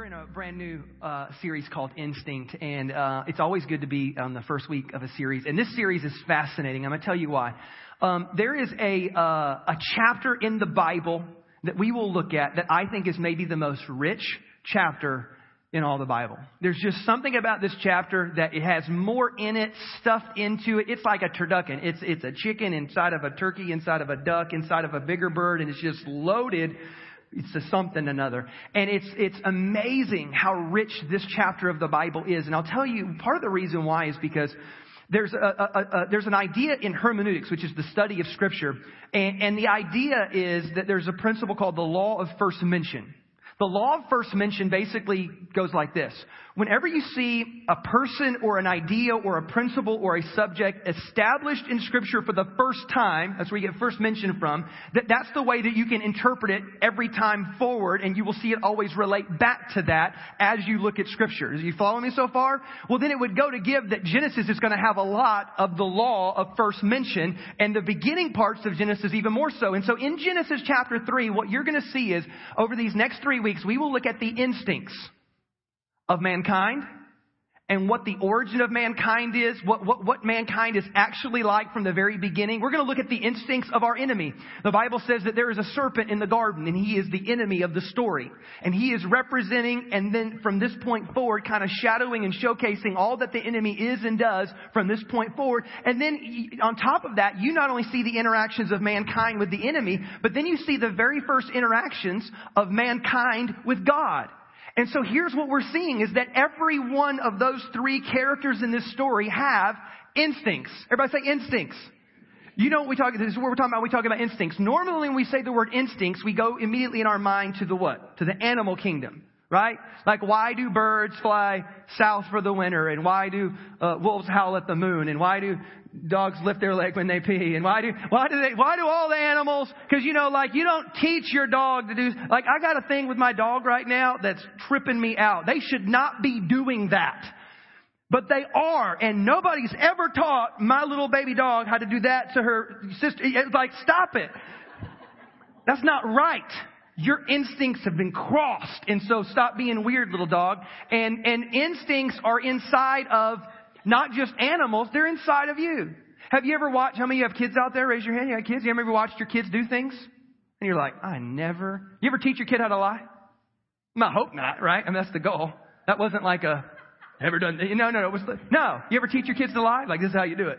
We're in a brand new uh, series called Instinct, and uh, it's always good to be on the first week of a series. And this series is fascinating. I'm going to tell you why. Um, there is a uh, a chapter in the Bible that we will look at that I think is maybe the most rich chapter in all the Bible. There's just something about this chapter that it has more in it, stuffed into it. It's like a turducken. It's it's a chicken inside of a turkey, inside of a duck, inside of a bigger bird, and it's just loaded it's a something another. And it's, it's amazing how rich this chapter of the Bible is. And I'll tell you, part of the reason why is because there's, a, a, a, there's an idea in hermeneutics, which is the study of Scripture. And, and the idea is that there's a principle called the law of first mention. The law of first mention basically goes like this. Whenever you see a person or an idea or a principle or a subject established in scripture for the first time, that's where you get first mention from, that that's the way that you can interpret it every time forward and you will see it always relate back to that as you look at scripture. Are you following me so far? Well, then it would go to give that Genesis is going to have a lot of the law of first mention and the beginning parts of Genesis even more so. And so in Genesis chapter 3, what you're going to see is over these next three weeks, we will look at the instincts of mankind and what the origin of mankind is, what, what, what mankind is actually like from the very beginning. We're going to look at the instincts of our enemy. The Bible says that there is a serpent in the garden and he is the enemy of the story. And he is representing and then from this point forward kind of shadowing and showcasing all that the enemy is and does from this point forward. And then on top of that, you not only see the interactions of mankind with the enemy, but then you see the very first interactions of mankind with God. And so here's what we're seeing is that every one of those three characters in this story have instincts. Everybody say instincts. You know what we talk, this is what we're talking about. We talk about instincts. Normally when we say the word instincts, we go immediately in our mind to the what? To the animal kingdom. Right? Like why do birds fly south for the winter? And why do uh, wolves howl at the moon? And why do dogs lift their leg when they pee and why do why do they why do all the animals because you know like you don't teach your dog to do like i got a thing with my dog right now that's tripping me out they should not be doing that but they are and nobody's ever taught my little baby dog how to do that to her sister it's like stop it that's not right your instincts have been crossed and so stop being weird little dog and and instincts are inside of not just animals, they're inside of you. Have you ever watched, how many of you have kids out there? Raise your hand. You have kids? You ever watched your kids do things? And you're like, I never. You ever teach your kid how to lie? I hope not, right? Mean, that's the goal. That wasn't like a, ever done, no, no, no, it was, no. You ever teach your kids to lie? Like, this is how you do it.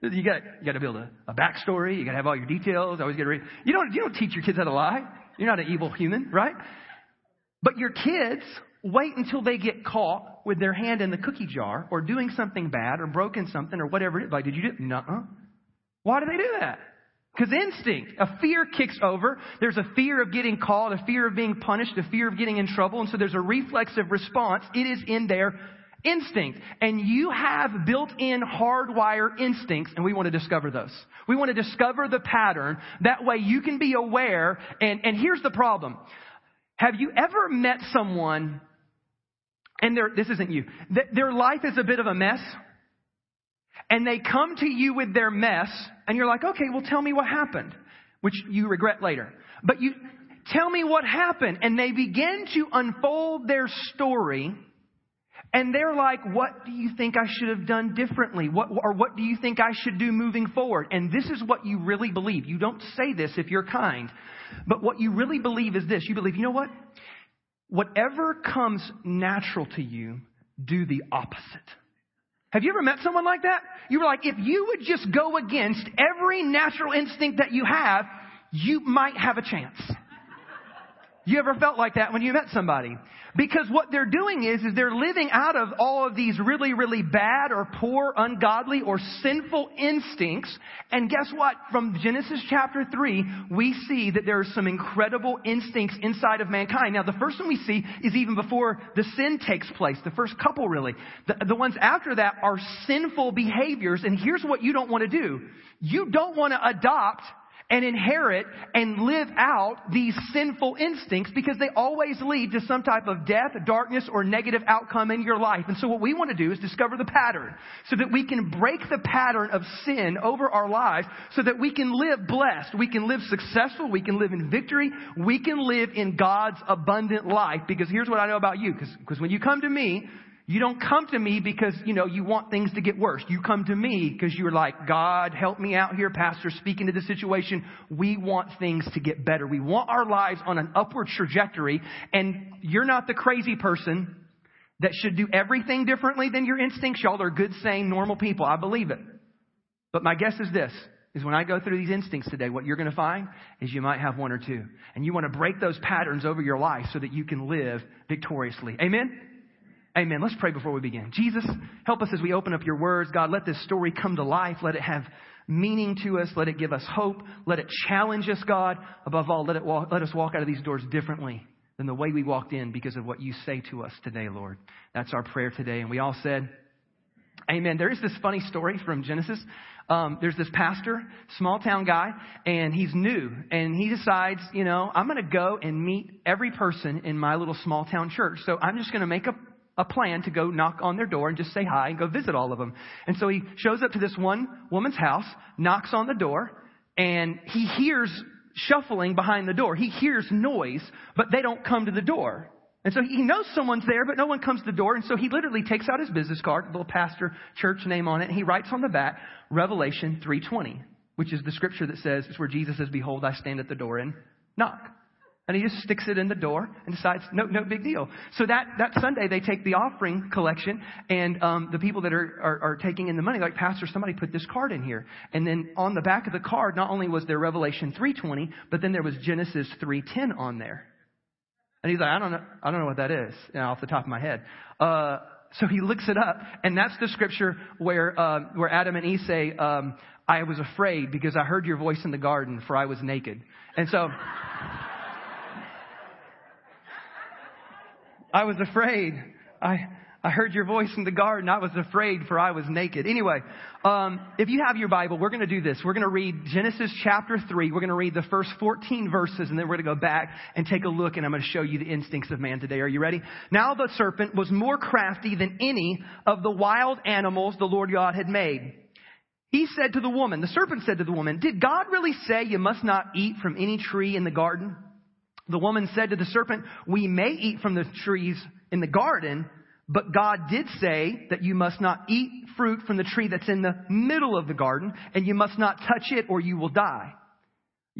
You got, you got to build a, a backstory. You got to have all your details. Always get to read. You don't, you don't teach your kids how to lie. You're not an evil human, right? But your kids wait until they get caught with their hand in the cookie jar or doing something bad or broken something or whatever it is. Like, did you do? Nuh-uh. Why do they do that? Because instinct, a fear kicks over. There's a fear of getting caught, a fear of being punished, a fear of getting in trouble. And so there's a reflexive response. It is in their instinct. And you have built-in hardwire instincts, and we want to discover those. We want to discover the pattern. That way you can be aware. And, and here's the problem. Have you ever met someone and this isn't you, their life is a bit of a mess, and they come to you with their mess, and you're like, okay, well tell me what happened, which you regret later. But you, tell me what happened, and they begin to unfold their story, and they're like, what do you think I should have done differently? What, or what do you think I should do moving forward? And this is what you really believe. You don't say this if you're kind. But what you really believe is this. You believe, you know what? whatever comes natural to you, do the opposite. Have you ever met someone like that? You were like, if you would just go against every natural instinct that you have, you might have a chance. You ever felt like that when you met somebody? Because what they're doing is, is they're living out of all of these really, really bad or poor, ungodly or sinful instincts. And guess what? From Genesis chapter 3, we see that there are some incredible instincts inside of mankind. Now, the first one we see is even before the sin takes place. The first couple really. The, the ones after that are sinful behaviors. And here's what you don't want to do. You don't want to adopt and inherit and live out these sinful instincts because they always lead to some type of death, darkness, or negative outcome in your life. And so what we want to do is discover the pattern so that we can break the pattern of sin over our lives so that we can live blessed, we can live successful, we can live in victory, we can live in God's abundant life. Because here's what I know about you, because when you come to me, you don't come to me because, you know, you want things to get worse. You come to me because you're like, God, help me out here, Pastor, speak into the situation. We want things to get better. We want our lives on an upward trajectory. And you're not the crazy person that should do everything differently than your instincts. Y'all are good, sane, normal people. I believe it. But my guess is this is when I go through these instincts today, what you're going to find is you might have one or two. And you want to break those patterns over your life so that you can live victoriously. Amen? Amen. Let's pray before we begin. Jesus, help us as we open up your words. God, let this story come to life. Let it have meaning to us. Let it give us hope. Let it challenge us, God. Above all, let, it walk, let us walk out of these doors differently than the way we walked in because of what you say to us today, Lord. That's our prayer today. And we all said, Amen. There is this funny story from Genesis. Um, there's this pastor, small town guy, and he's new. And he decides, you know, I'm going to go and meet every person in my little small town church. So I'm just going to make up a plan to go knock on their door and just say hi and go visit all of them. And so he shows up to this one woman's house, knocks on the door, and he hears shuffling behind the door. He hears noise, but they don't come to the door. And so he knows someone's there, but no one comes to the door. And so he literally takes out his business card, little pastor church name on it, and he writes on the back, Revelation 3.20, which is the scripture that says, it's where Jesus says, Behold, I stand at the door and knock. And he just sticks it in the door and decides, no, no big deal. So that, that Sunday, they take the offering collection, and um, the people that are, are, are taking in the money, like, Pastor, somebody put this card in here. And then on the back of the card, not only was there Revelation 3.20, but then there was Genesis 3.10 on there. And he's like, I don't know, I don't know what that is, you know, off the top of my head. Uh, so he looks it up, and that's the scripture where, uh, where Adam and Eve say, um, I was afraid because I heard your voice in the garden, for I was naked. And so... I was afraid. I, I heard your voice in the garden. I was afraid for I was naked. Anyway, um, if you have your Bible, we're going to do this. We're going to read Genesis chapter 3. We're going to read the first 14 verses and then we're going to go back and take a look and I'm going to show you the instincts of man today. Are you ready? Now the serpent was more crafty than any of the wild animals the Lord God had made. He said to the woman, the serpent said to the woman, did God really say you must not eat from any tree in the garden? The woman said to the serpent, we may eat from the trees in the garden, but God did say that you must not eat fruit from the tree that's in the middle of the garden, and you must not touch it or you will die.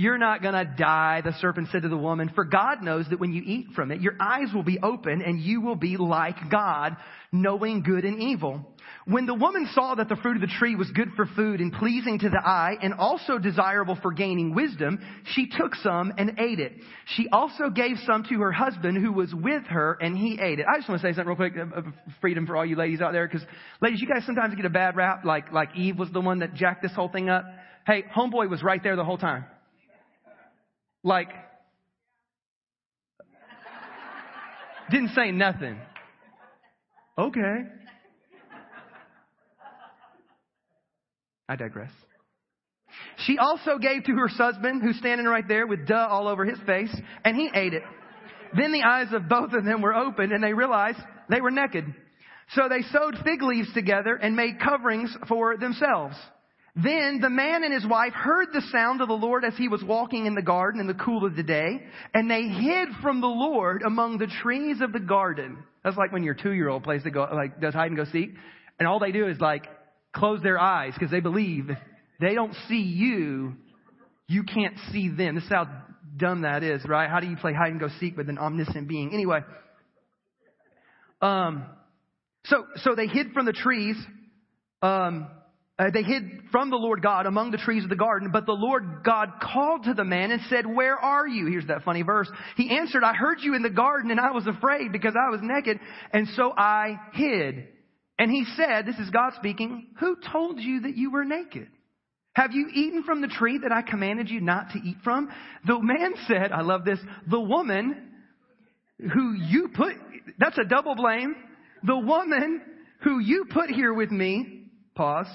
You're not gonna die, the serpent said to the woman, for God knows that when you eat from it, your eyes will be open and you will be like God, knowing good and evil. When the woman saw that the fruit of the tree was good for food and pleasing to the eye and also desirable for gaining wisdom, she took some and ate it. She also gave some to her husband who was with her and he ate it. I just want to say something real quick, uh, freedom for all you ladies out there, because ladies, you guys sometimes get a bad rap, like, like Eve was the one that jacked this whole thing up. Hey, homeboy was right there the whole time. Like, didn't say nothing. Okay. I digress. She also gave to her husband, who's standing right there with duh all over his face, and he ate it. Then the eyes of both of them were opened, and they realized they were naked. So they sewed fig leaves together and made coverings for themselves. Then the man and his wife heard the sound of the Lord as he was walking in the garden in the cool of the day, and they hid from the Lord among the trees of the garden. That's like when your two-year-old plays to go, like does hide and go seek, and all they do is like close their eyes because they believe they don't see you, you can't see them. This is how dumb that is, right? How do you play hide and go seek with an omniscient being? Anyway, um, so so they hid from the trees. Um, uh, they hid from the Lord God among the trees of the garden, but the Lord God called to the man and said, Where are you? Here's that funny verse. He answered, I heard you in the garden and I was afraid because I was naked, and so I hid. And he said, This is God speaking, Who told you that you were naked? Have you eaten from the tree that I commanded you not to eat from? The man said, I love this, the woman who you put, that's a double blame. The woman who you put here with me, pause,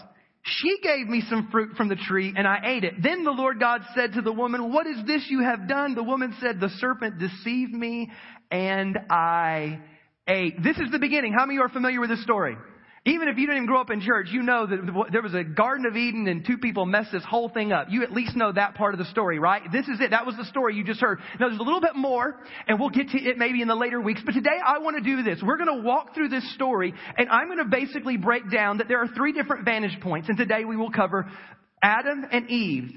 She gave me some fruit from the tree and I ate it. Then the Lord God said to the woman, what is this you have done? The woman said, the serpent deceived me and I ate. This is the beginning. How many of you are familiar with this story? Even if you didn't even grow up in church, you know that there was a Garden of Eden and two people messed this whole thing up. You at least know that part of the story, right? This is it. That was the story you just heard. Now there's a little bit more, and we'll get to it maybe in the later weeks. But today I want to do this. We're going to walk through this story, and I'm going to basically break down that there are three different vantage points. And today we will cover Adam and Eve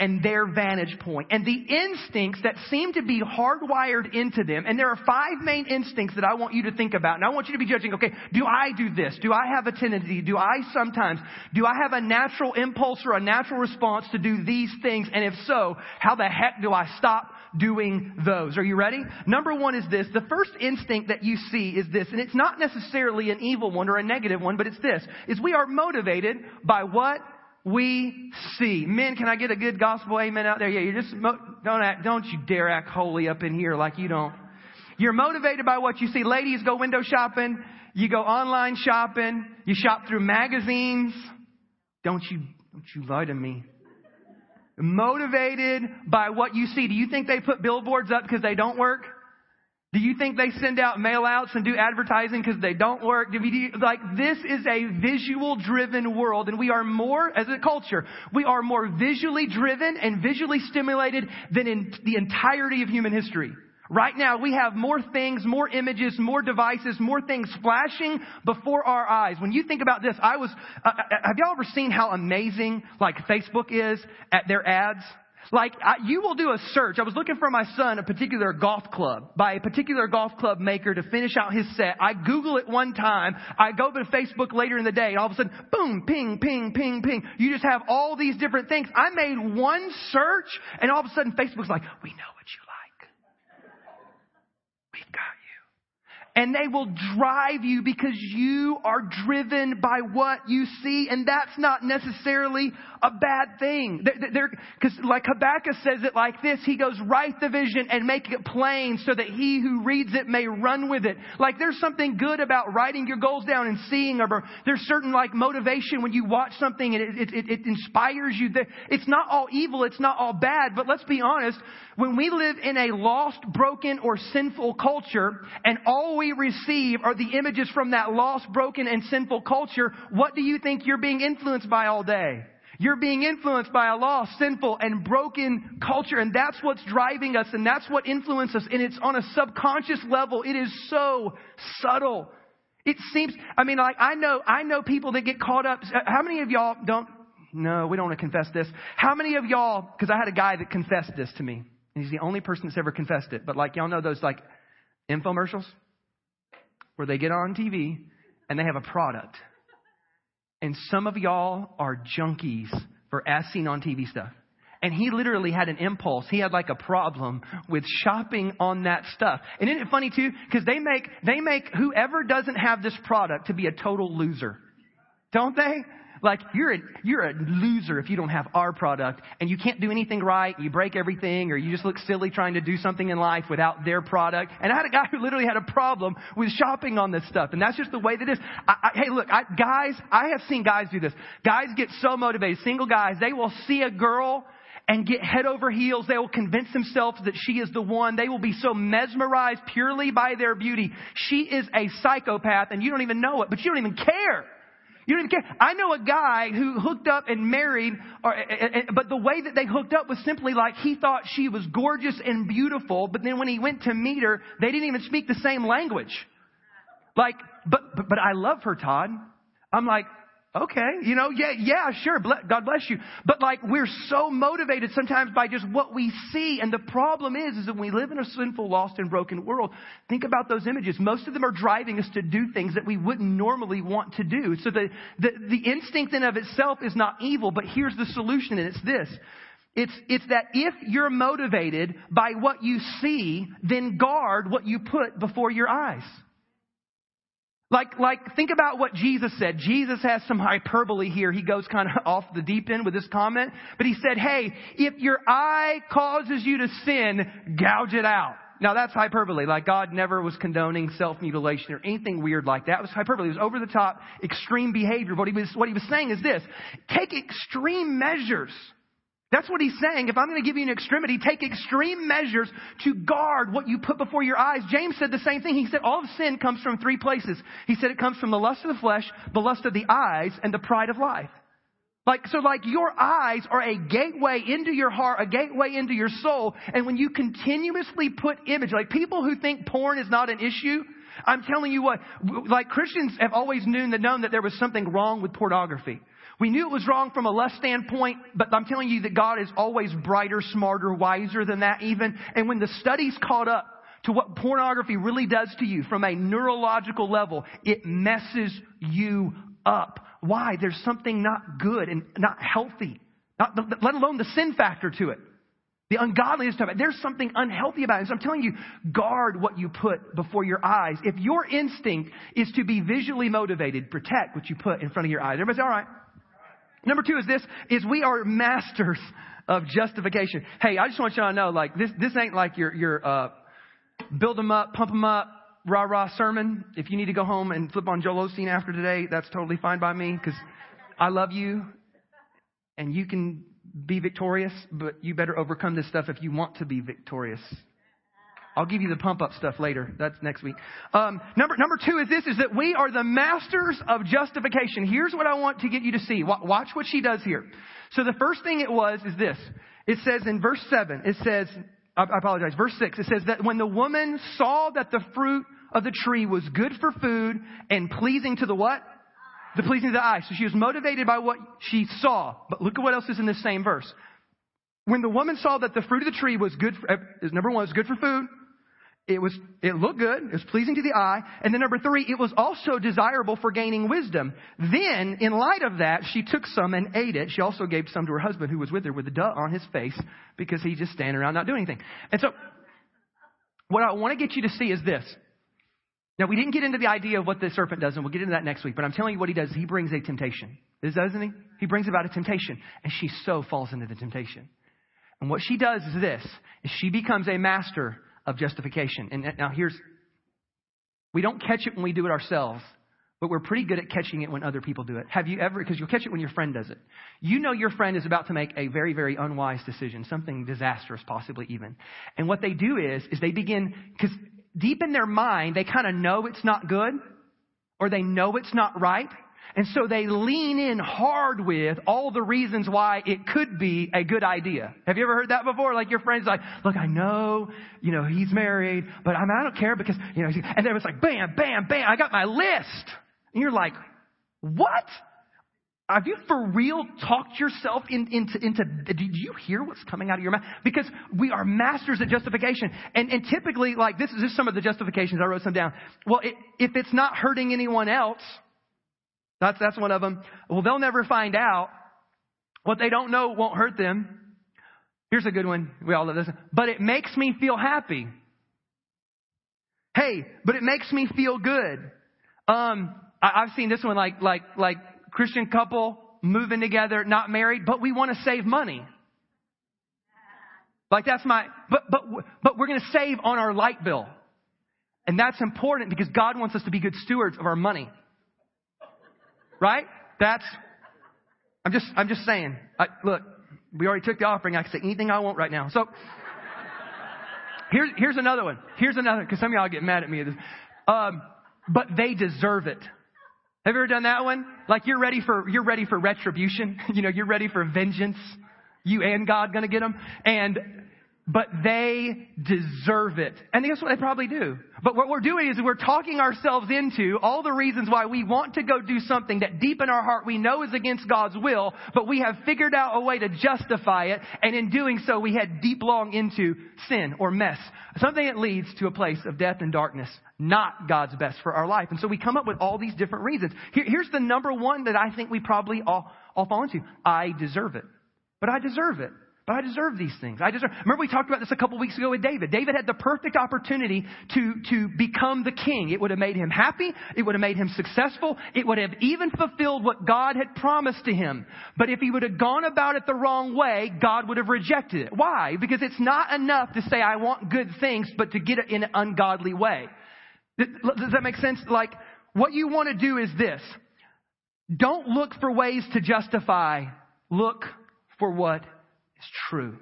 and their vantage point and the instincts that seem to be hardwired into them. And there are five main instincts that I want you to think about. And I want you to be judging, okay, do I do this? Do I have a tendency? Do I sometimes? Do I have a natural impulse or a natural response to do these things? And if so, how the heck do I stop doing those. Are you ready? Number one is this. The first instinct that you see is this, and it's not necessarily an evil one or a negative one, but it's this, is we are motivated by what we see. Men, can I get a good gospel amen out there? Yeah, you just don't act, don't you dare act holy up in here like you don't. You're motivated by what you see. Ladies go window shopping. You go online shopping. You shop through magazines. Don't you, don't you lie to me. Motivated by what you see. Do you think they put billboards up because they don't work? Do you think they send out mail outs and do advertising because they don't work? Like this is a visual driven world and we are more, as a culture, we are more visually driven and visually stimulated than in the entirety of human history. Right now we have more things, more images, more devices, more things flashing before our eyes. When you think about this, I was, uh, uh have y'all ever seen how amazing like Facebook is at their ads? Like, I, you will do a search. I was looking for my son a particular golf club by a particular golf club maker to finish out his set. I Google it one time. I go to Facebook later in the day and all of a sudden, boom, ping, ping, ping, ping. You just have all these different things. I made one search and all of a sudden Facebook's like, we know what you like. We've got you. And they will drive you because you are driven by what you see. And that's not necessarily a bad thing. Because like Habakkuk says it like this, he goes, write the vision and make it plain so that he who reads it may run with it. Like there's something good about writing your goals down and seeing there's certain like motivation when you watch something and it, it, it inspires you. It's not all evil, it's not all bad, but let's be honest, when we live in a lost, broken, or sinful culture and all we receive are the images from that lost, broken, and sinful culture, what do you think you're being influenced by all day? You're being influenced by a lost, sinful, and broken culture, and that's what's driving us, and that's what influences us, and it's on a subconscious level. It is so subtle. It seems, I mean, like, I know, I know people that get caught up. Uh, how many of y'all don't, no, we don't want to confess this. How many of y'all, because I had a guy that confessed this to me, and he's the only person that's ever confessed it, but like, y'all know those, like, infomercials? Where they get on TV, and they have a product and some of y'all are junkies for as seen on TV stuff. And he literally had an impulse. He had like a problem with shopping on that stuff. And isn't it funny too? Because they make, they make whoever doesn't have this product to be a total loser. Don't they? Like you're a, you're a loser if you don't have our product and you can't do anything right. You break everything or you just look silly trying to do something in life without their product. And I had a guy who literally had a problem with shopping on this stuff. And that's just the way that is. I, I, hey, look, I, guys, I have seen guys do this. Guys get so motivated. Single guys, they will see a girl and get head over heels. They will convince themselves that she is the one. They will be so mesmerized purely by their beauty. She is a psychopath and you don't even know it, but you don't even care. You don't even care. I know a guy who hooked up and married, or, but the way that they hooked up was simply like he thought she was gorgeous and beautiful, but then when he went to meet her, they didn't even speak the same language. Like, but, but, but I love her, Todd. I'm like, Okay, you know, yeah, yeah, sure. God bless you. But like, we're so motivated sometimes by just what we see. And the problem is, is that we live in a sinful, lost, and broken world, think about those images. Most of them are driving us to do things that we wouldn't normally want to do. So the, the, the instinct in of itself is not evil, but here's the solution, and it's this. It's, it's that if you're motivated by what you see, then guard what you put before your eyes. Like, like, think about what Jesus said. Jesus has some hyperbole here. He goes kind of off the deep end with this comment. But he said, hey, if your eye causes you to sin, gouge it out. Now that's hyperbole. Like God never was condoning self-mutilation or anything weird like that. It was hyperbole. It was over the top, extreme behavior. What he was, what he was saying is this. Take extreme measures. That's what he's saying. If I'm going to give you an extremity, take extreme measures to guard what you put before your eyes. James said the same thing. He said all of sin comes from three places. He said it comes from the lust of the flesh, the lust of the eyes, and the pride of life. Like, so like your eyes are a gateway into your heart, a gateway into your soul. And when you continuously put image, like people who think porn is not an issue, I'm telling you what, like Christians have always known that, known that there was something wrong with pornography. We knew it was wrong from a lust standpoint, but I'm telling you that God is always brighter, smarter, wiser than that even. And when the studies caught up to what pornography really does to you from a neurological level, it messes you up. Why? There's something not good and not healthy, not, let alone the sin factor to it. The ungodliness of it. There's something unhealthy about it. So I'm telling you, guard what you put before your eyes. If your instinct is to be visually motivated, protect what you put in front of your eyes. Everybody's all right. Number two is this, is we are masters of justification. Hey, I just want y'all to know, like, this, this ain't like your, your, uh, build them up, pump them up, rah rah sermon. If you need to go home and flip on Joel Osteen after today, that's totally fine by me, because I love you, and you can be victorious, but you better overcome this stuff if you want to be victorious. I'll give you the pump up stuff later. That's next week. Um, number number two is this: is that we are the masters of justification. Here's what I want to get you to see. Watch what she does here. So the first thing it was is this. It says in verse seven. It says, I apologize. Verse six. It says that when the woman saw that the fruit of the tree was good for food and pleasing to the what? The pleasing to the eye. So she was motivated by what she saw. But look at what else is in this same verse. When the woman saw that the fruit of the tree was good for, uh, number one, was good for food, it was, it looked good. It was pleasing to the eye. And then number three, it was also desirable for gaining wisdom. Then, in light of that, she took some and ate it. She also gave some to her husband who was with her with a duh on his face because he just standing around not doing anything. And so, what I want to get you to see is this. Now, we didn't get into the idea of what the serpent does, and we'll get into that next week, but I'm telling you what he does. He brings a temptation. Doesn't he? He brings about a temptation. And she so falls into the temptation. And what she does is this, is she becomes a master of justification. And now here's, we don't catch it when we do it ourselves, but we're pretty good at catching it when other people do it. Have you ever, because you'll catch it when your friend does it. You know your friend is about to make a very, very unwise decision, something disastrous possibly even. And what they do is, is they begin, because deep in their mind, they kind of know it's not good, or they know it's not right, and so they lean in hard with all the reasons why it could be a good idea. Have you ever heard that before? Like your friend's like, look, I know, you know, he's married, but I, mean, I don't care because, you know, and then it's like, bam, bam, bam, I got my list. And you're like, what? Have you for real talked yourself in, into, into, do you hear what's coming out of your mouth? Because we are masters at justification. And, and typically, like, this is just some of the justifications. I wrote some down. Well, it, if it's not hurting anyone else, that's, that's one of them. Well, they'll never find out. What they don't know won't hurt them. Here's a good one. We all love this. But it makes me feel happy. Hey, but it makes me feel good. Um, I, I've seen this one like, like, like Christian couple moving together, not married, but we want to save money. Like that's my, but, but, but we're going to save on our light bill. And that's important because God wants us to be good stewards of our money. Right? That's, I'm just, I'm just saying. I, look, we already took the offering. I can say anything I want right now. So, here's, here's another one. Here's another, because some of y'all get mad at me. Um, but they deserve it. Have you ever done that one? Like you're ready for, you're ready for retribution. you know, you're ready for vengeance. You and God gonna get them. And but they deserve it. And guess what they probably do? But what we're doing is we're talking ourselves into all the reasons why we want to go do something that deep in our heart we know is against God's will, but we have figured out a way to justify it, and in doing so we head deep long into sin or mess. Something that leads to a place of death and darkness, not God's best for our life. And so we come up with all these different reasons. Here, here's the number one that I think we probably all, all fall into. I deserve it. But I deserve it. But I deserve these things. I deserve. Remember we talked about this a couple weeks ago with David. David had the perfect opportunity to, to become the king. It would have made him happy. It would have made him successful. It would have even fulfilled what God had promised to him. But if he would have gone about it the wrong way, God would have rejected it. Why? Because it's not enough to say I want good things, but to get it in an ungodly way. Does that make sense? Like, what you want to do is this. Don't look for ways to justify. Look for what is true.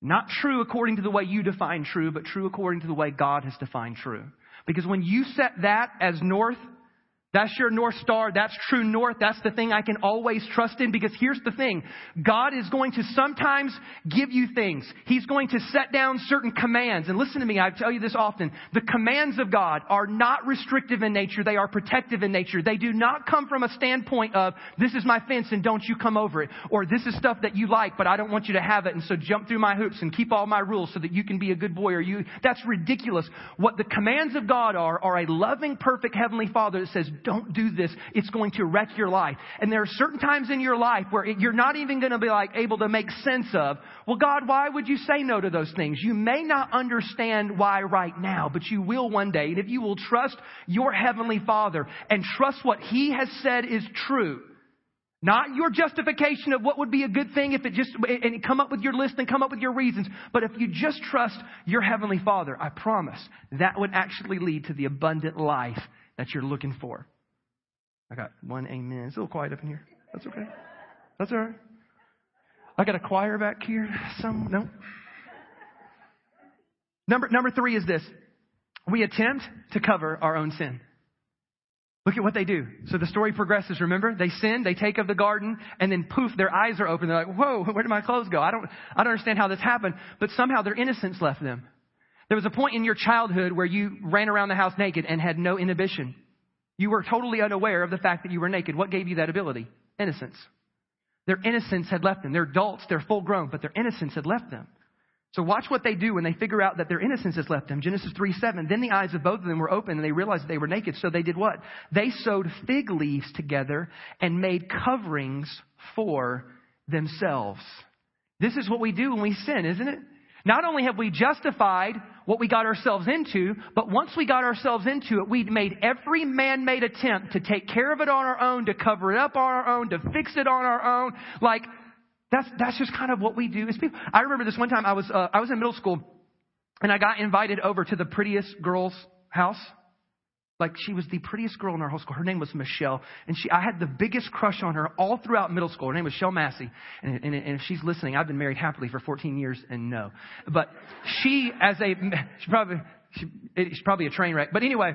Not true according to the way you define true, but true according to the way God has defined true. Because when you set that as north, that's your North Star. That's true North. That's the thing I can always trust in because here's the thing. God is going to sometimes give you things. He's going to set down certain commands. And listen to me, I tell you this often. The commands of God are not restrictive in nature. They are protective in nature. They do not come from a standpoint of, this is my fence and don't you come over it. Or this is stuff that you like, but I don't want you to have it. And so jump through my hoops and keep all my rules so that you can be a good boy or you. That's ridiculous. What the commands of God are, are a loving, perfect Heavenly Father that says, don't do this. It's going to wreck your life. And there are certain times in your life where you're not even going to be like able to make sense of, well, God, why would you say no to those things? You may not understand why right now, but you will one day. And if you will trust your Heavenly Father and trust what He has said is true, not your justification of what would be a good thing if it just, and come up with your list and come up with your reasons. But if you just trust your Heavenly Father, I promise that would actually lead to the abundant life that you're looking for. I got one amen. It's a little quiet up in here. That's okay. That's all right. I got a choir back here. Some no. Number number three is this. We attempt to cover our own sin. Look at what they do. So the story progresses, remember? They sin, they take of the garden, and then poof, their eyes are open. They're like, whoa, where did my clothes go? I don't, I don't understand how this happened. But somehow their innocence left them. There was a point in your childhood where you ran around the house naked and had no inhibition. You were totally unaware of the fact that you were naked. What gave you that ability? Innocence. Their innocence had left them. They're adults, they're full grown, but their innocence had left them. So watch what they do when they figure out that their innocence has left them. Genesis 3 7. Then the eyes of both of them were open and they realized that they were naked. So they did what? They sewed fig leaves together and made coverings for themselves. This is what we do when we sin, isn't it? Not only have we justified what we got ourselves into, but once we got ourselves into it, we made every man-made attempt to take care of it on our own, to cover it up on our own, to fix it on our own. Like, that's, that's just kind of what we do as people. I remember this one time I was, uh, I was in middle school and I got invited over to the prettiest girl's house like she was the prettiest girl in our whole school. Her name was Michelle, and she I had the biggest crush on her all throughout middle school. Her name was Shell Massey, and, and, and if she's listening, I've been married happily for 14 years, and no, but she as a she probably she, she's probably a train wreck. But anyway,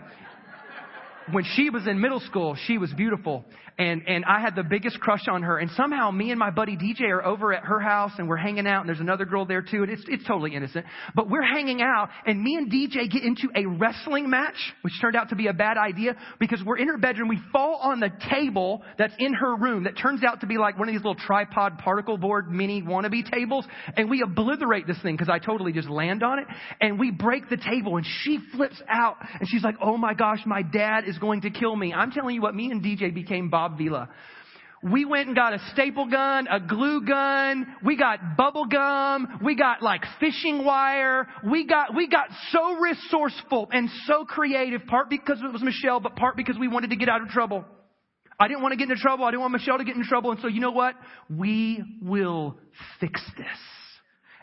when she was in middle school, she was beautiful. And, and I had the biggest crush on her. And somehow me and my buddy DJ are over at her house and we're hanging out and there's another girl there too. And it's, it's totally innocent. But we're hanging out and me and DJ get into a wrestling match, which turned out to be a bad idea because we're in her bedroom. We fall on the table that's in her room that turns out to be like one of these little tripod particle board mini wannabe tables. And we obliterate this thing because I totally just land on it. And we break the table and she flips out and she's like, Oh my gosh, my dad is going to kill me. I'm telling you what, me and DJ became Bob Vila. We went and got a staple gun, a glue gun, we got bubble gum, we got like fishing wire, we got, we got so resourceful and so creative, part because it was Michelle, but part because we wanted to get out of trouble. I didn't want to get into trouble. I didn't want Michelle to get in trouble. And so you know what? We will fix this.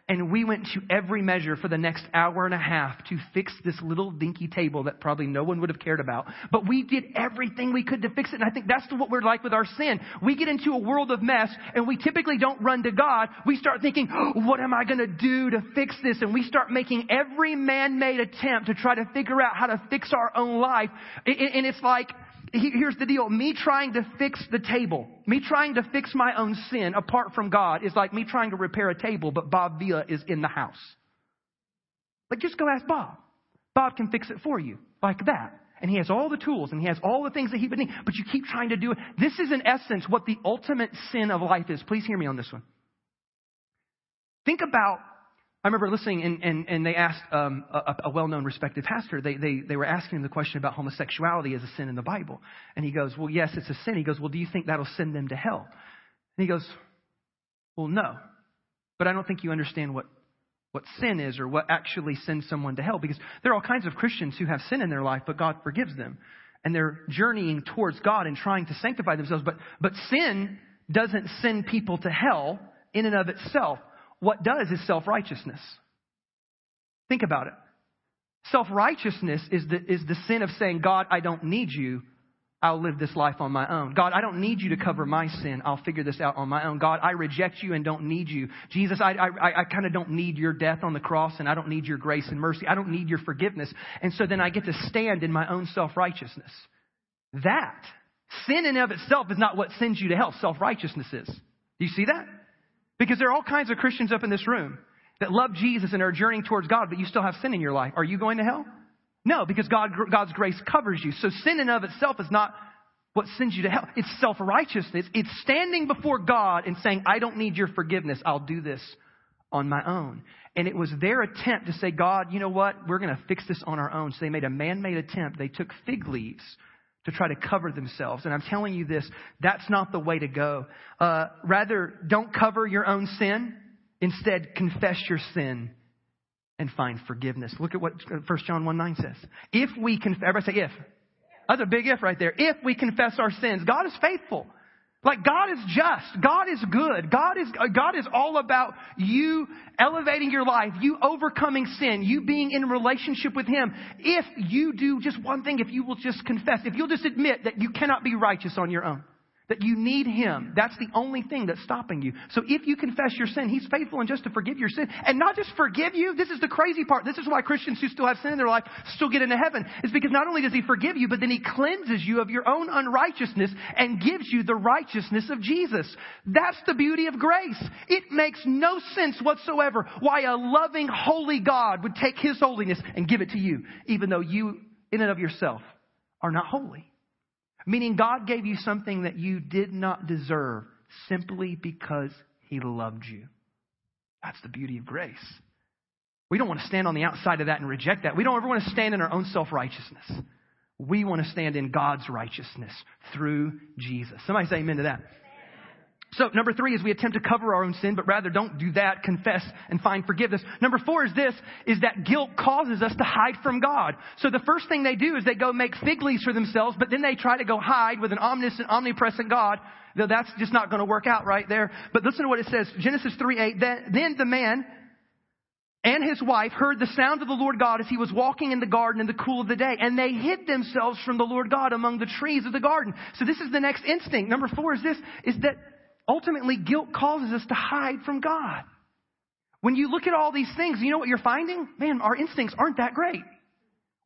And we went to every measure for the next hour and a half to fix this little dinky table that probably no one would have cared about. But we did everything we could to fix it. And I think that's what we're like with our sin. We get into a world of mess and we typically don't run to God. We start thinking, oh, what am I going to do to fix this? And we start making every man-made attempt to try to figure out how to fix our own life. And it's like, here's the deal. Me trying to fix the table, me trying to fix my own sin apart from God is like me trying to repair a table, but Bob Vila is in the house. Like, just go ask Bob. Bob can fix it for you like that. And he has all the tools and he has all the things that he would need, but you keep trying to do it. This is in essence what the ultimate sin of life is. Please hear me on this one. Think about I remember listening, and, and, and they asked um, a, a well known respected pastor, they, they, they were asking him the question about homosexuality as a sin in the Bible. And he goes, Well, yes, it's a sin. He goes, Well, do you think that'll send them to hell? And he goes, Well, no. but I don't think you understand what, what sin is or what actually sends someone to hell because there are all kinds of Christians who have sin in their life, but God forgives them. And they're journeying towards God and trying to sanctify themselves. But, but sin doesn't send people to hell in and of itself. What does is self righteousness. Think about it. Self righteousness is the, is the sin of saying, God, I don't need you. I'll live this life on my own. God, I don't need you to cover my sin. I'll figure this out on my own. God, I reject you and don't need you. Jesus, I, I, I kind of don't need your death on the cross and I don't need your grace and mercy. I don't need your forgiveness. And so then I get to stand in my own self-righteousness. That, sin in of itself is not what sends you to hell. Self-righteousness is. Do you see that? Because there are all kinds of Christians up in this room that love Jesus and are journeying towards God, but you still have sin in your life. Are you going to hell? No, because God, God's grace covers you. So sin in of itself is not what sends you to hell. It's self-righteousness. It's standing before God and saying, I don't need your forgiveness. I'll do this on my own. And it was their attempt to say, God, you know what? We're going to fix this on our own. So they made a man-made attempt. They took fig leaves to try to cover themselves. And I'm telling you this, that's not the way to go. Uh, rather, don't cover your own sin. Instead, confess your sin and find forgiveness. Look at what 1 John 1 9 says. If we confess, everybody say if. That's a big if right there. If we confess our sins, God is faithful. Like God is just. God is good. God is, uh, God is all about you elevating your life, you overcoming sin, you being in relationship with Him. If you do just one thing, if you will just confess, if you'll just admit that you cannot be righteous on your own. That you need Him. That's the only thing that's stopping you. So if you confess your sin, He's faithful and just to forgive your sin. And not just forgive you. This is the crazy part. This is why Christians who still have sin in their life still get into heaven. Is because not only does He forgive you, but then He cleanses you of your own unrighteousness and gives you the righteousness of Jesus. That's the beauty of grace. It makes no sense whatsoever why a loving, holy God would take His holiness and give it to you, even though you, in and of yourself, are not holy. Meaning God gave you something that you did not deserve simply because He loved you. That's the beauty of grace. We don't want to stand on the outside of that and reject that. We don't ever want to stand in our own self righteousness. We want to stand in God's righteousness through Jesus. Somebody say amen to that. So number three is we attempt to cover our own sin, but rather don't do that, confess and find forgiveness. Number four is this, is that guilt causes us to hide from God. So the first thing they do is they go make fig leaves for themselves, but then they try to go hide with an omniscient, omnipresent God. Though that's just not going to work out right there. But listen to what it says, Genesis 3, 8, then, then the man and his wife heard the sound of the Lord God as he was walking in the garden in the cool of the day, and they hid themselves from the Lord God among the trees of the garden. So this is the next instinct. Number four is this, is that ultimately guilt causes us to hide from God. When you look at all these things, you know what you're finding? Man, our instincts aren't that great.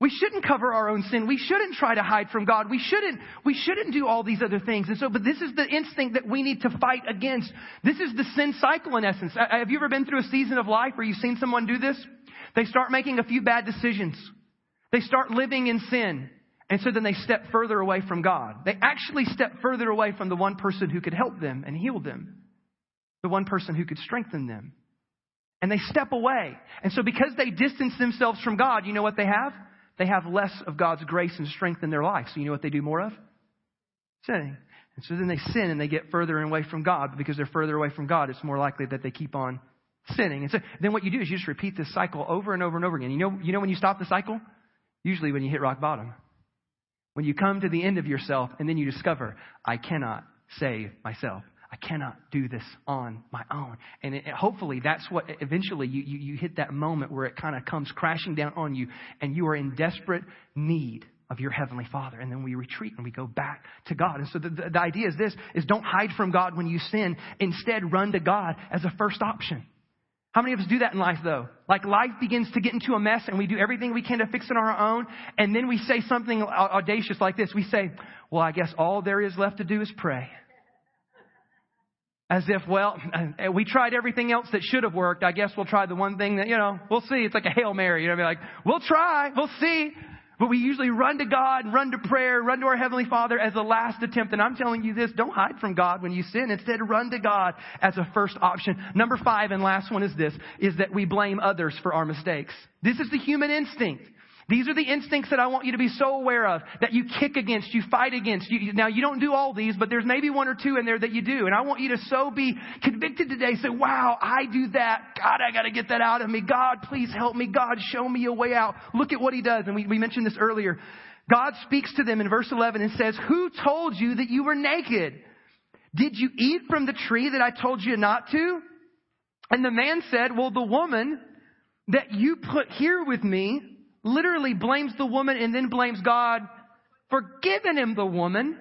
We shouldn't cover our own sin. We shouldn't try to hide from God. We shouldn't, we shouldn't do all these other things. And so, but this is the instinct that we need to fight against. This is the sin cycle in essence. Uh, have you ever been through a season of life where you've seen someone do this? They start making a few bad decisions. They start living in sin. And so then they step further away from God. They actually step further away from the one person who could help them and heal them, the one person who could strengthen them. And they step away. And so because they distance themselves from God, you know what they have? They have less of God's grace and strength in their life. So you know what they do more of? Sinning. And so then they sin and they get further away from God. But because they're further away from God, it's more likely that they keep on sinning. And so then what you do is you just repeat this cycle over and over and over again. You know, you know when you stop the cycle? Usually when you hit rock bottom. When you come to the end of yourself and then you discover, I cannot save myself. I cannot do this on my own. And it, hopefully that's what eventually you, you, you hit that moment where it kind of comes crashing down on you and you are in desperate need of your heavenly father and then we retreat and we go back to god and so the, the, the idea is this is don't hide from god when you sin instead run to god as a first option how many of us do that in life though? Like life begins to get into a mess and we do everything we can to fix it on our own. And then we say something audacious like this. We say, well, I guess all there is left to do is pray. As if, well, we tried everything else that should have worked. I guess we'll try the one thing that, you know, we'll see. It's like a Hail Mary. You know, like, we'll try. We'll see. But we usually run to God, run to prayer, run to our Heavenly Father as a last attempt. And I'm telling you this, don't hide from God when you sin. Instead, run to God as a first option. Number five and last one is this, is that we blame others for our mistakes. This is the human instinct. These are the instincts that I want you to be so aware of that you kick against, you fight against. You, now, you don't do all these, but there's maybe one or two in there that you do. And I want you to so be convicted today. Say, wow, I do that. God, I got to get that out of me. God, please help me. God, show me a way out. Look at what he does. And we, we mentioned this earlier. God speaks to them in verse 11 and says, Who told you that you were naked? Did you eat from the tree that I told you not to? And the man said, Well, the woman that you put here with me literally blames the woman and then blames God for giving him the woman.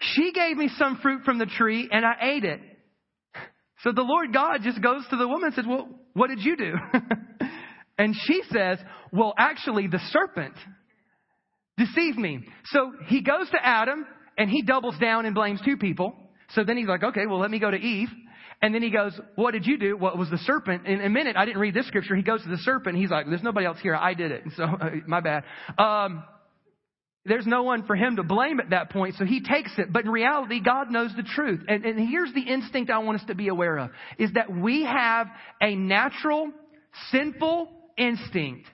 She gave me some fruit from the tree and I ate it. So the Lord God just goes to the woman and says, Well, what did you do? and she says, Well, actually, the serpent deceived me. So he goes to Adam and he doubles down and blames two people. So then he's like, Okay, well, let me go to Eve. And then he goes, What did you do? What was the serpent? In a minute, I didn't read this scripture. He goes to the serpent. he's like, There's nobody else here. I did it. And so, uh, my bad. Um, there's no one for him to blame at that point, so he takes it. But in reality, God knows the truth. And, and here's the instinct I want us to be aware of, is that we have a natural, sinful instinct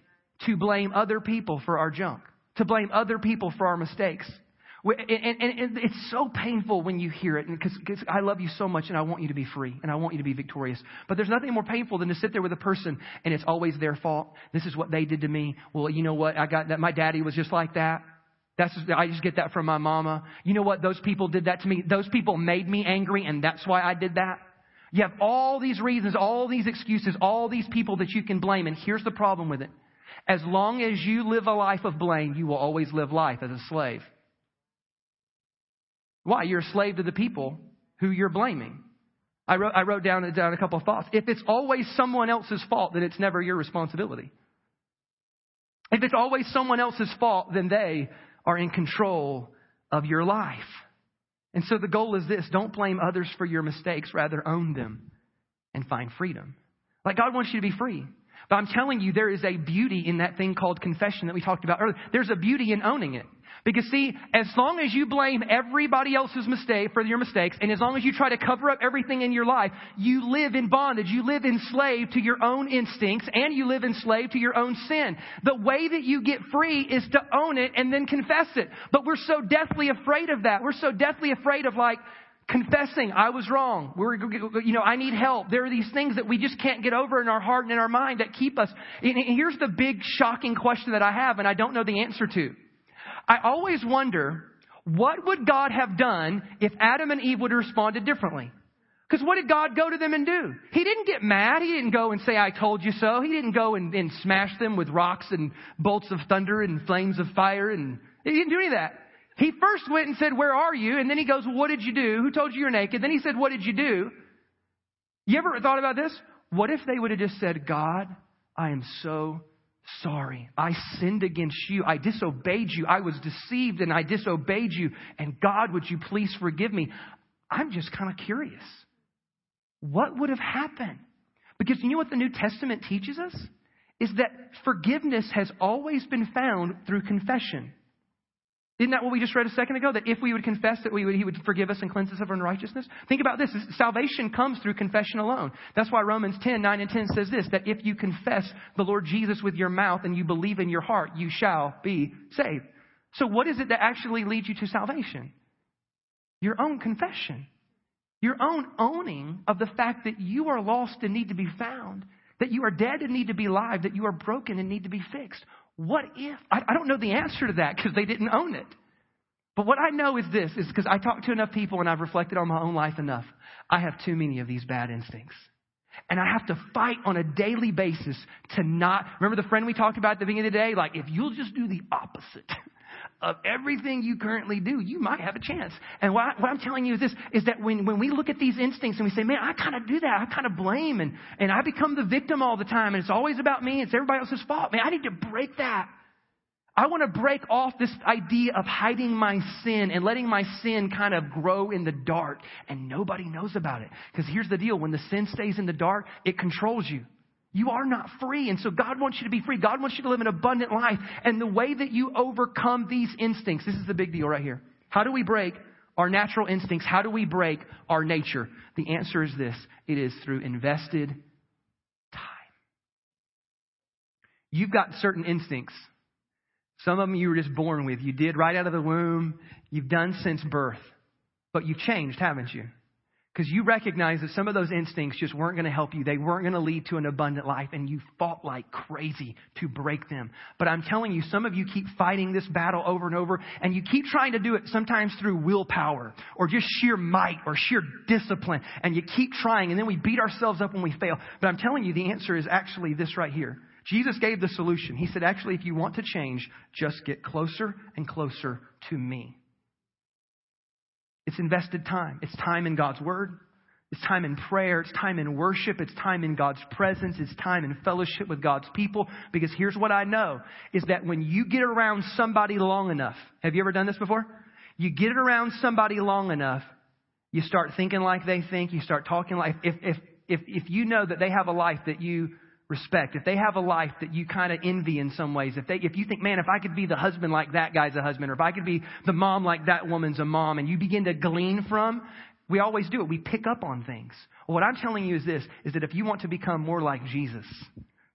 to blame other people for our junk, to blame other people for our mistakes. And, and, and, it's so painful when you hear it because I love you so much and I want you to be free and I want you to be victorious. But there's nothing more painful than to sit there with a person and it's always their fault. This is what they did to me. Well, you know what? I got that. My daddy was just like that. That's just, I just get that from my mama. You know what? Those people did that to me. Those people made me angry and that's why I did that. You have all these reasons, all these excuses, all these people that you can blame. And here's the problem with it. As long as you live a life of blame, you will always live life as a slave. Why? You're a slave to the people who you're blaming. I wrote, I wrote down, down a couple of thoughts. If it's always someone else's fault, then it's never your responsibility. If it's always someone else's fault, then they are in control of your life. And so the goal is this don't blame others for your mistakes, rather own them and find freedom. Like God wants you to be free. But I'm telling you, there is a beauty in that thing called confession that we talked about earlier. There's a beauty in owning it. Because see, as long as you blame everybody else's mistake for your mistakes, and as long as you try to cover up everything in your life, you live in bondage. You live enslaved to your own instincts, and you live enslaved to your own sin. The way that you get free is to own it and then confess it. But we're so deathly afraid of that. We're so deathly afraid of like, confessing I was wrong. We're, you know, I need help. There are these things that we just can't get over in our heart and in our mind that keep us. And here's the big shocking question that I have, and I don't know the answer to. I always wonder, what would God have done if Adam and Eve would have responded differently? Because what did God go to them and do? He didn't get mad. He didn't go and say, I told you so. He didn't go and, and smash them with rocks and bolts of thunder and flames of fire. And he didn't do any of that. He first went and said, Where are you? And then he goes, well, What did you do? Who told you you're naked? Then he said, What did you do? You ever thought about this? What if they would have just said, God, I am so sorry. I sinned against you. I disobeyed you. I was deceived and I disobeyed you. And God, would you please forgive me? I'm just kind of curious. What would have happened? Because you know what the New Testament teaches us? Is that forgiveness has always been found through confession. Isn't that what we just read a second ago? That if we would confess that we would, He would forgive us and cleanse us of unrighteousness? Think about this. Salvation comes through confession alone. That's why Romans 10, 9 and 10 says this, that if you confess the Lord Jesus with your mouth and you believe in your heart, you shall be saved. So what is it that actually leads you to salvation? Your own confession. Your own owning of the fact that you are lost and need to be found, that you are dead and need to be alive, that you are broken and need to be fixed. What if? I, I don't know the answer to that because they didn't own it. But what I know is this, is because I talk to enough people and I've reflected on my own life enough. I have too many of these bad instincts. And I have to fight on a daily basis to not, remember the friend we talked about at the beginning of the day? Like, if you'll just do the opposite, of everything you currently do, you might have a chance. And what, I, am telling you is this, is that when, when we look at these instincts and we say, man, I kind of do that. I kind of blame and, and I become the victim all the time and it's always about me. It's everybody else's fault. Man, I need to break that. I want to break off this idea of hiding my sin and letting my sin kind of grow in the dark and nobody knows about it. Because here's the deal. When the sin stays in the dark, it controls you. You are not free. And so God wants you to be free. God wants you to live an abundant life. And the way that you overcome these instincts, this is the big deal right here. How do we break our natural instincts? How do we break our nature? The answer is this it is through invested time. You've got certain instincts. Some of them you were just born with. You did right out of the womb. You've done since birth. But you've changed, haven't you? Because you recognize that some of those instincts just weren't going to help you. They weren't going to lead to an abundant life, and you fought like crazy to break them. But I'm telling you, some of you keep fighting this battle over and over, and you keep trying to do it sometimes through willpower, or just sheer might, or sheer discipline, and you keep trying, and then we beat ourselves up when we fail. But I'm telling you, the answer is actually this right here. Jesus gave the solution. He said, actually, if you want to change, just get closer and closer to me. It's invested time. It's time in God's Word. It's time in prayer. It's time in worship. It's time in God's presence. It's time in fellowship with God's people. Because here's what I know is that when you get around somebody long enough, have you ever done this before? You get around somebody long enough, you start thinking like they think, you start talking like, if, if, if, if you know that they have a life that you respect, if they have a life that you kind of envy in some ways, if they, if you think, man, if I could be the husband like that guy's a husband, or if I could be the mom like that woman's a mom, and you begin to glean from, we always do it. We pick up on things. What I'm telling you is this, is that if you want to become more like Jesus,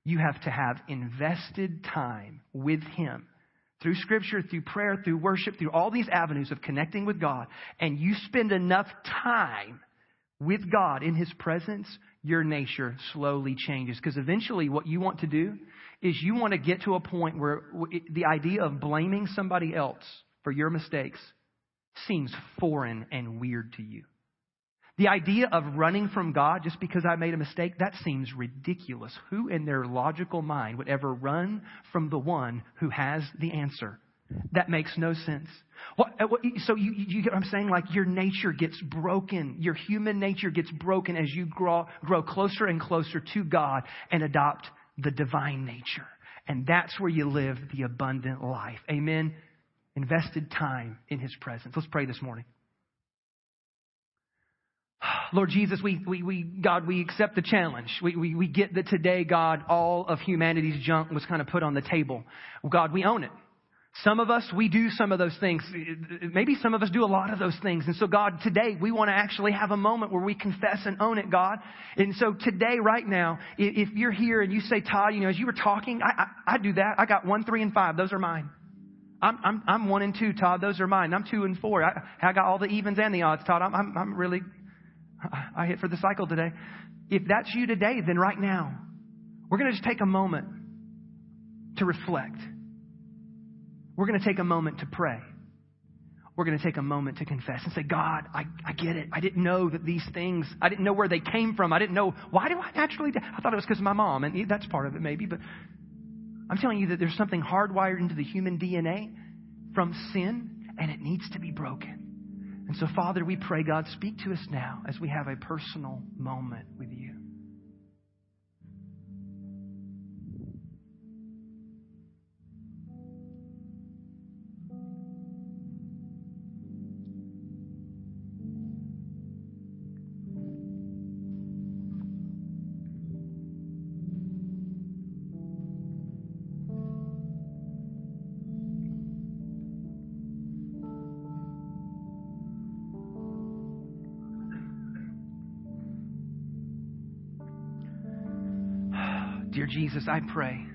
you have to have invested time with Him through scripture, through prayer, through worship, through all these avenues of connecting with God, and you spend enough time with God in His presence, your nature slowly changes. Because eventually, what you want to do is you want to get to a point where the idea of blaming somebody else for your mistakes seems foreign and weird to you. The idea of running from God just because I made a mistake, that seems ridiculous. Who in their logical mind would ever run from the one who has the answer? That makes no sense. What, uh, what, so you, you get what I'm saying? Like your nature gets broken. Your human nature gets broken as you grow, grow closer and closer to God and adopt the divine nature. And that's where you live the abundant life. Amen. Invested time in His presence. Let's pray this morning. Lord Jesus, we, we, we, God, we accept the challenge. We, we, we get that today, God, all of humanity's junk was kind of put on the table. God, we own it. Some of us, we do some of those things. Maybe some of us do a lot of those things. And so, God, today we want to actually have a moment where we confess and own it, God. And so today, right now, if you're here and you say, Todd, you know, as you were talking, I, I, I do that. I got one, three, and five. Those are mine. I'm, I'm, I'm one and two, Todd. Those are mine. I'm two and four. I, I got all the evens and the odds, Todd. I'm, I'm, I'm really, I hit for the cycle today. If that's you today, then right now, we're going to just take a moment to reflect. We're going to take a moment to pray. We're going to take a moment to confess and say, God, I, I get it. I didn't know that these things, I didn't know where they came from. I didn't know, why do I naturally? I thought it was because of my mom, and that's part of it maybe, but I'm telling you that there's something hardwired into the human DNA from sin, and it needs to be broken. And so, Father, we pray, God, speak to us now as we have a personal moment with you. Dear Jesus, I pray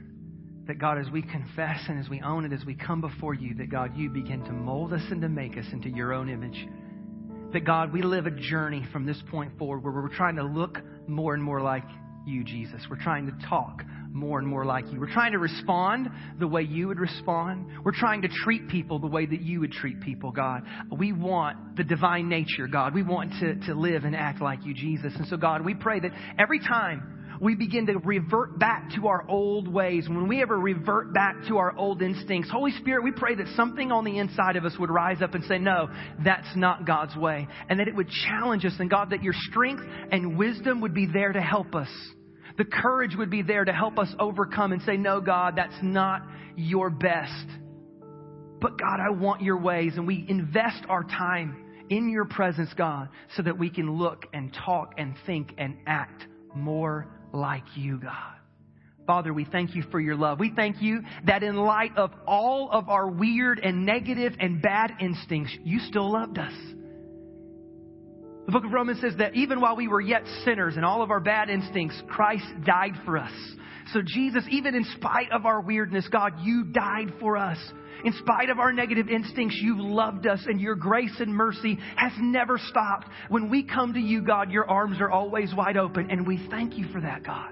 that God, as we confess and as we own it, as we come before you, that God, you begin to mold us and to make us into your own image. That God, we live a journey from this point forward where we're trying to look more and more like you, Jesus. We're trying to talk more and more like you. We're trying to respond the way you would respond. We're trying to treat people the way that you would treat people, God. We want the divine nature, God. We want to, to live and act like you, Jesus. And so, God, we pray that every time we begin to revert back to our old ways, when we ever revert back to our old instincts, Holy Spirit, we pray that something on the inside of us would rise up and say, no, that's not God's way. And that it would challenge us. And God, that your strength and wisdom would be there to help us. The courage would be there to help us overcome and say, no, God, that's not your best. But God, I want your ways. And we invest our time in your presence, God, so that we can look and talk and think and act more like you, God. Father, we thank you for your love. We thank you that in light of all of our weird and negative and bad instincts, you still loved us. The book of Romans says that even while we were yet sinners and all of our bad instincts, Christ died for us. So Jesus, even in spite of our weirdness, God, you died for us. In spite of our negative instincts, you've loved us and your grace and mercy has never stopped. When we come to you, God, your arms are always wide open and we thank you for that, God.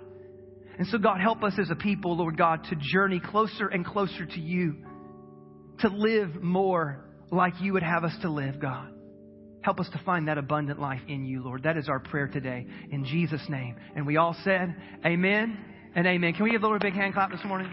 And so, God, help us as a people, Lord God, to journey closer and closer to you, to live more like you would have us to live, God. Help us to find that abundant life in you, Lord. That is our prayer today, in Jesus' name. And we all said, Amen and amen. Can we give the Lord a big hand clap this morning?